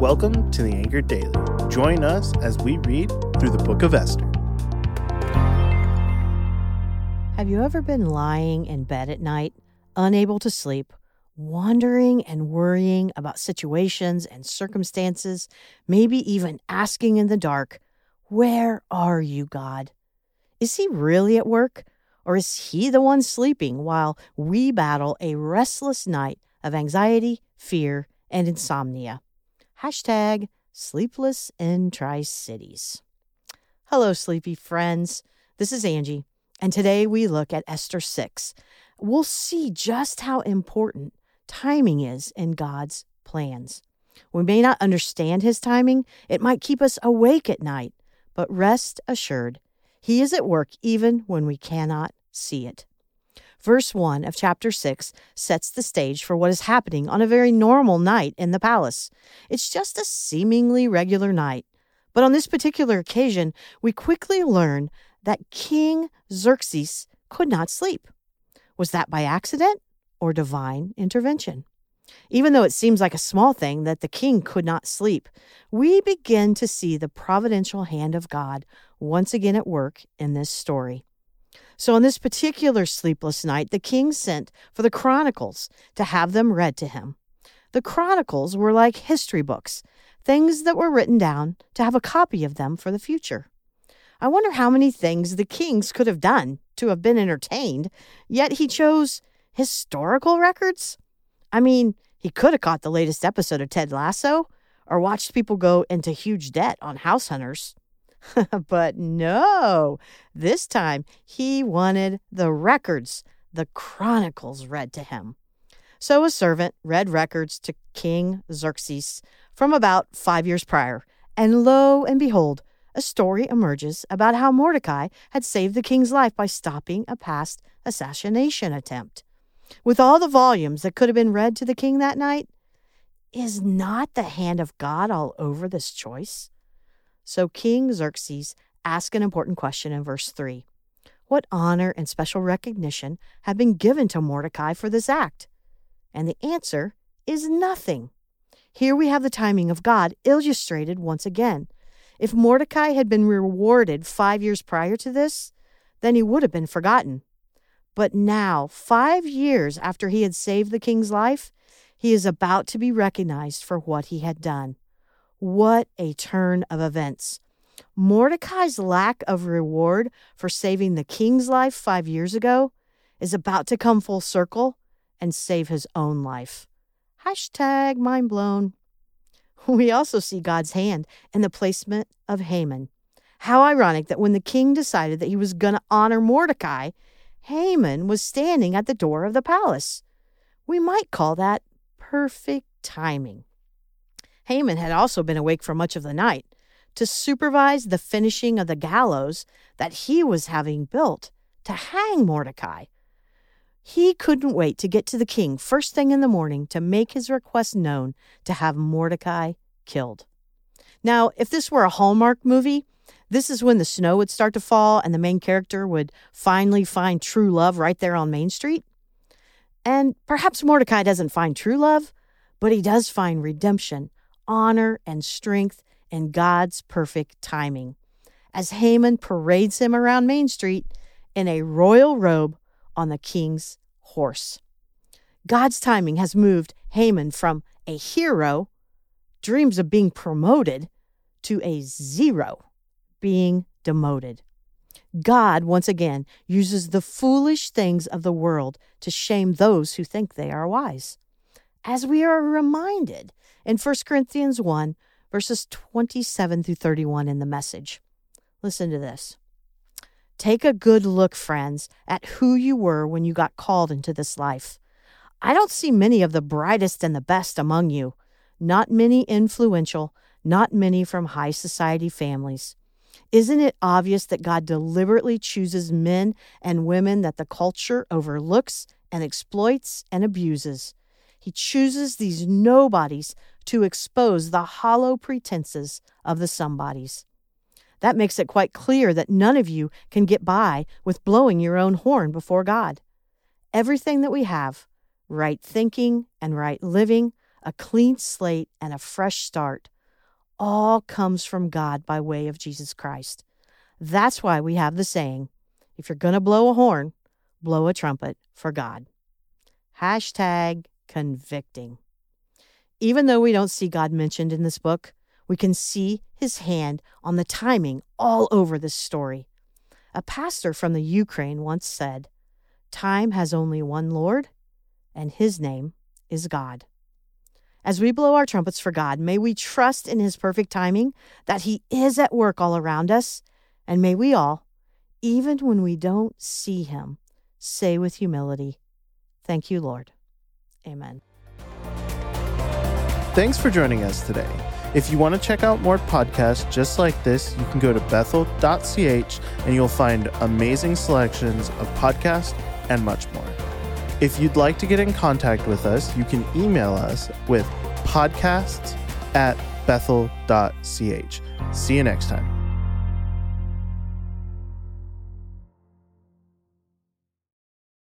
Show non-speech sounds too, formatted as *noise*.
Welcome to the Anchored Daily. Join us as we read through the book of Esther. Have you ever been lying in bed at night, unable to sleep, wondering and worrying about situations and circumstances, maybe even asking in the dark, Where are you, God? Is He really at work? Or is He the one sleeping while we battle a restless night of anxiety, fear, and insomnia? Hashtag sleepless in Tri Cities. Hello, sleepy friends. This is Angie, and today we look at Esther 6. We'll see just how important timing is in God's plans. We may not understand his timing, it might keep us awake at night, but rest assured, he is at work even when we cannot see it. Verse 1 of chapter 6 sets the stage for what is happening on a very normal night in the palace. It's just a seemingly regular night. But on this particular occasion, we quickly learn that King Xerxes could not sleep. Was that by accident or divine intervention? Even though it seems like a small thing that the king could not sleep, we begin to see the providential hand of God once again at work in this story. So, on this particular sleepless night, the king sent for the chronicles to have them read to him. The chronicles were like history books, things that were written down to have a copy of them for the future. I wonder how many things the kings could have done to have been entertained, yet he chose historical records? I mean, he could have caught the latest episode of Ted Lasso or watched people go into huge debt on house hunters. *laughs* but no, this time he wanted the records, the chronicles read to him. So a servant read records to King Xerxes from about five years prior, and lo and behold, a story emerges about how Mordecai had saved the king's life by stopping a past assassination attempt. With all the volumes that could have been read to the king that night, is not the hand of God all over this choice? So King Xerxes asked an important question in verse 3 What honor and special recognition have been given to Mordecai for this act? And the answer is nothing. Here we have the timing of God illustrated once again. If Mordecai had been rewarded five years prior to this, then he would have been forgotten. But now, five years after he had saved the king's life, he is about to be recognized for what he had done. What a turn of events. Mordecai's lack of reward for saving the king's life five years ago is about to come full circle and save his own life. Hashtag mind blown. *laughs* We also see God's hand in the placement of Haman. How ironic that when the king decided that he was going to honor Mordecai, Haman was standing at the door of the palace. We might call that perfect timing. Haman had also been awake for much of the night to supervise the finishing of the gallows that he was having built to hang Mordecai. He couldn't wait to get to the king first thing in the morning to make his request known to have Mordecai killed. Now, if this were a Hallmark movie, this is when the snow would start to fall and the main character would finally find true love right there on Main Street. And perhaps Mordecai doesn't find true love, but he does find redemption honor, and strength in God's perfect timing. As Haman parades him around Main Street in a royal robe on the king's horse. God's timing has moved Haman from a hero, dreams of being promoted, to a zero, being demoted. God, once again, uses the foolish things of the world to shame those who think they are wise. As we are reminded in 1 Corinthians 1, verses 27 through 31 in the message. Listen to this. Take a good look, friends, at who you were when you got called into this life. I don't see many of the brightest and the best among you, not many influential, not many from high society families. Isn't it obvious that God deliberately chooses men and women that the culture overlooks and exploits and abuses? He chooses these nobodies to expose the hollow pretenses of the somebodies. That makes it quite clear that none of you can get by with blowing your own horn before God. Everything that we have, right thinking and right living, a clean slate, and a fresh start all comes from God by way of Jesus Christ. That's why we have the saying if you're going to blow a horn, blow a trumpet for God. Hashtag convicting. Even though we don't see God mentioned in this book, we can see his hand on the timing all over this story. A pastor from the Ukraine once said, Time has only one Lord, and his name is God. As we blow our trumpets for God, may we trust in his perfect timing that he is at work all around us, and may we all, even when we don't see him, say with humility, Thank you, Lord. Amen. Thanks for joining us today. If you want to check out more podcasts just like this, you can go to bethel.ch and you'll find amazing selections of podcasts and much more. If you'd like to get in contact with us, you can email us with podcasts at bethel.ch. See you next time.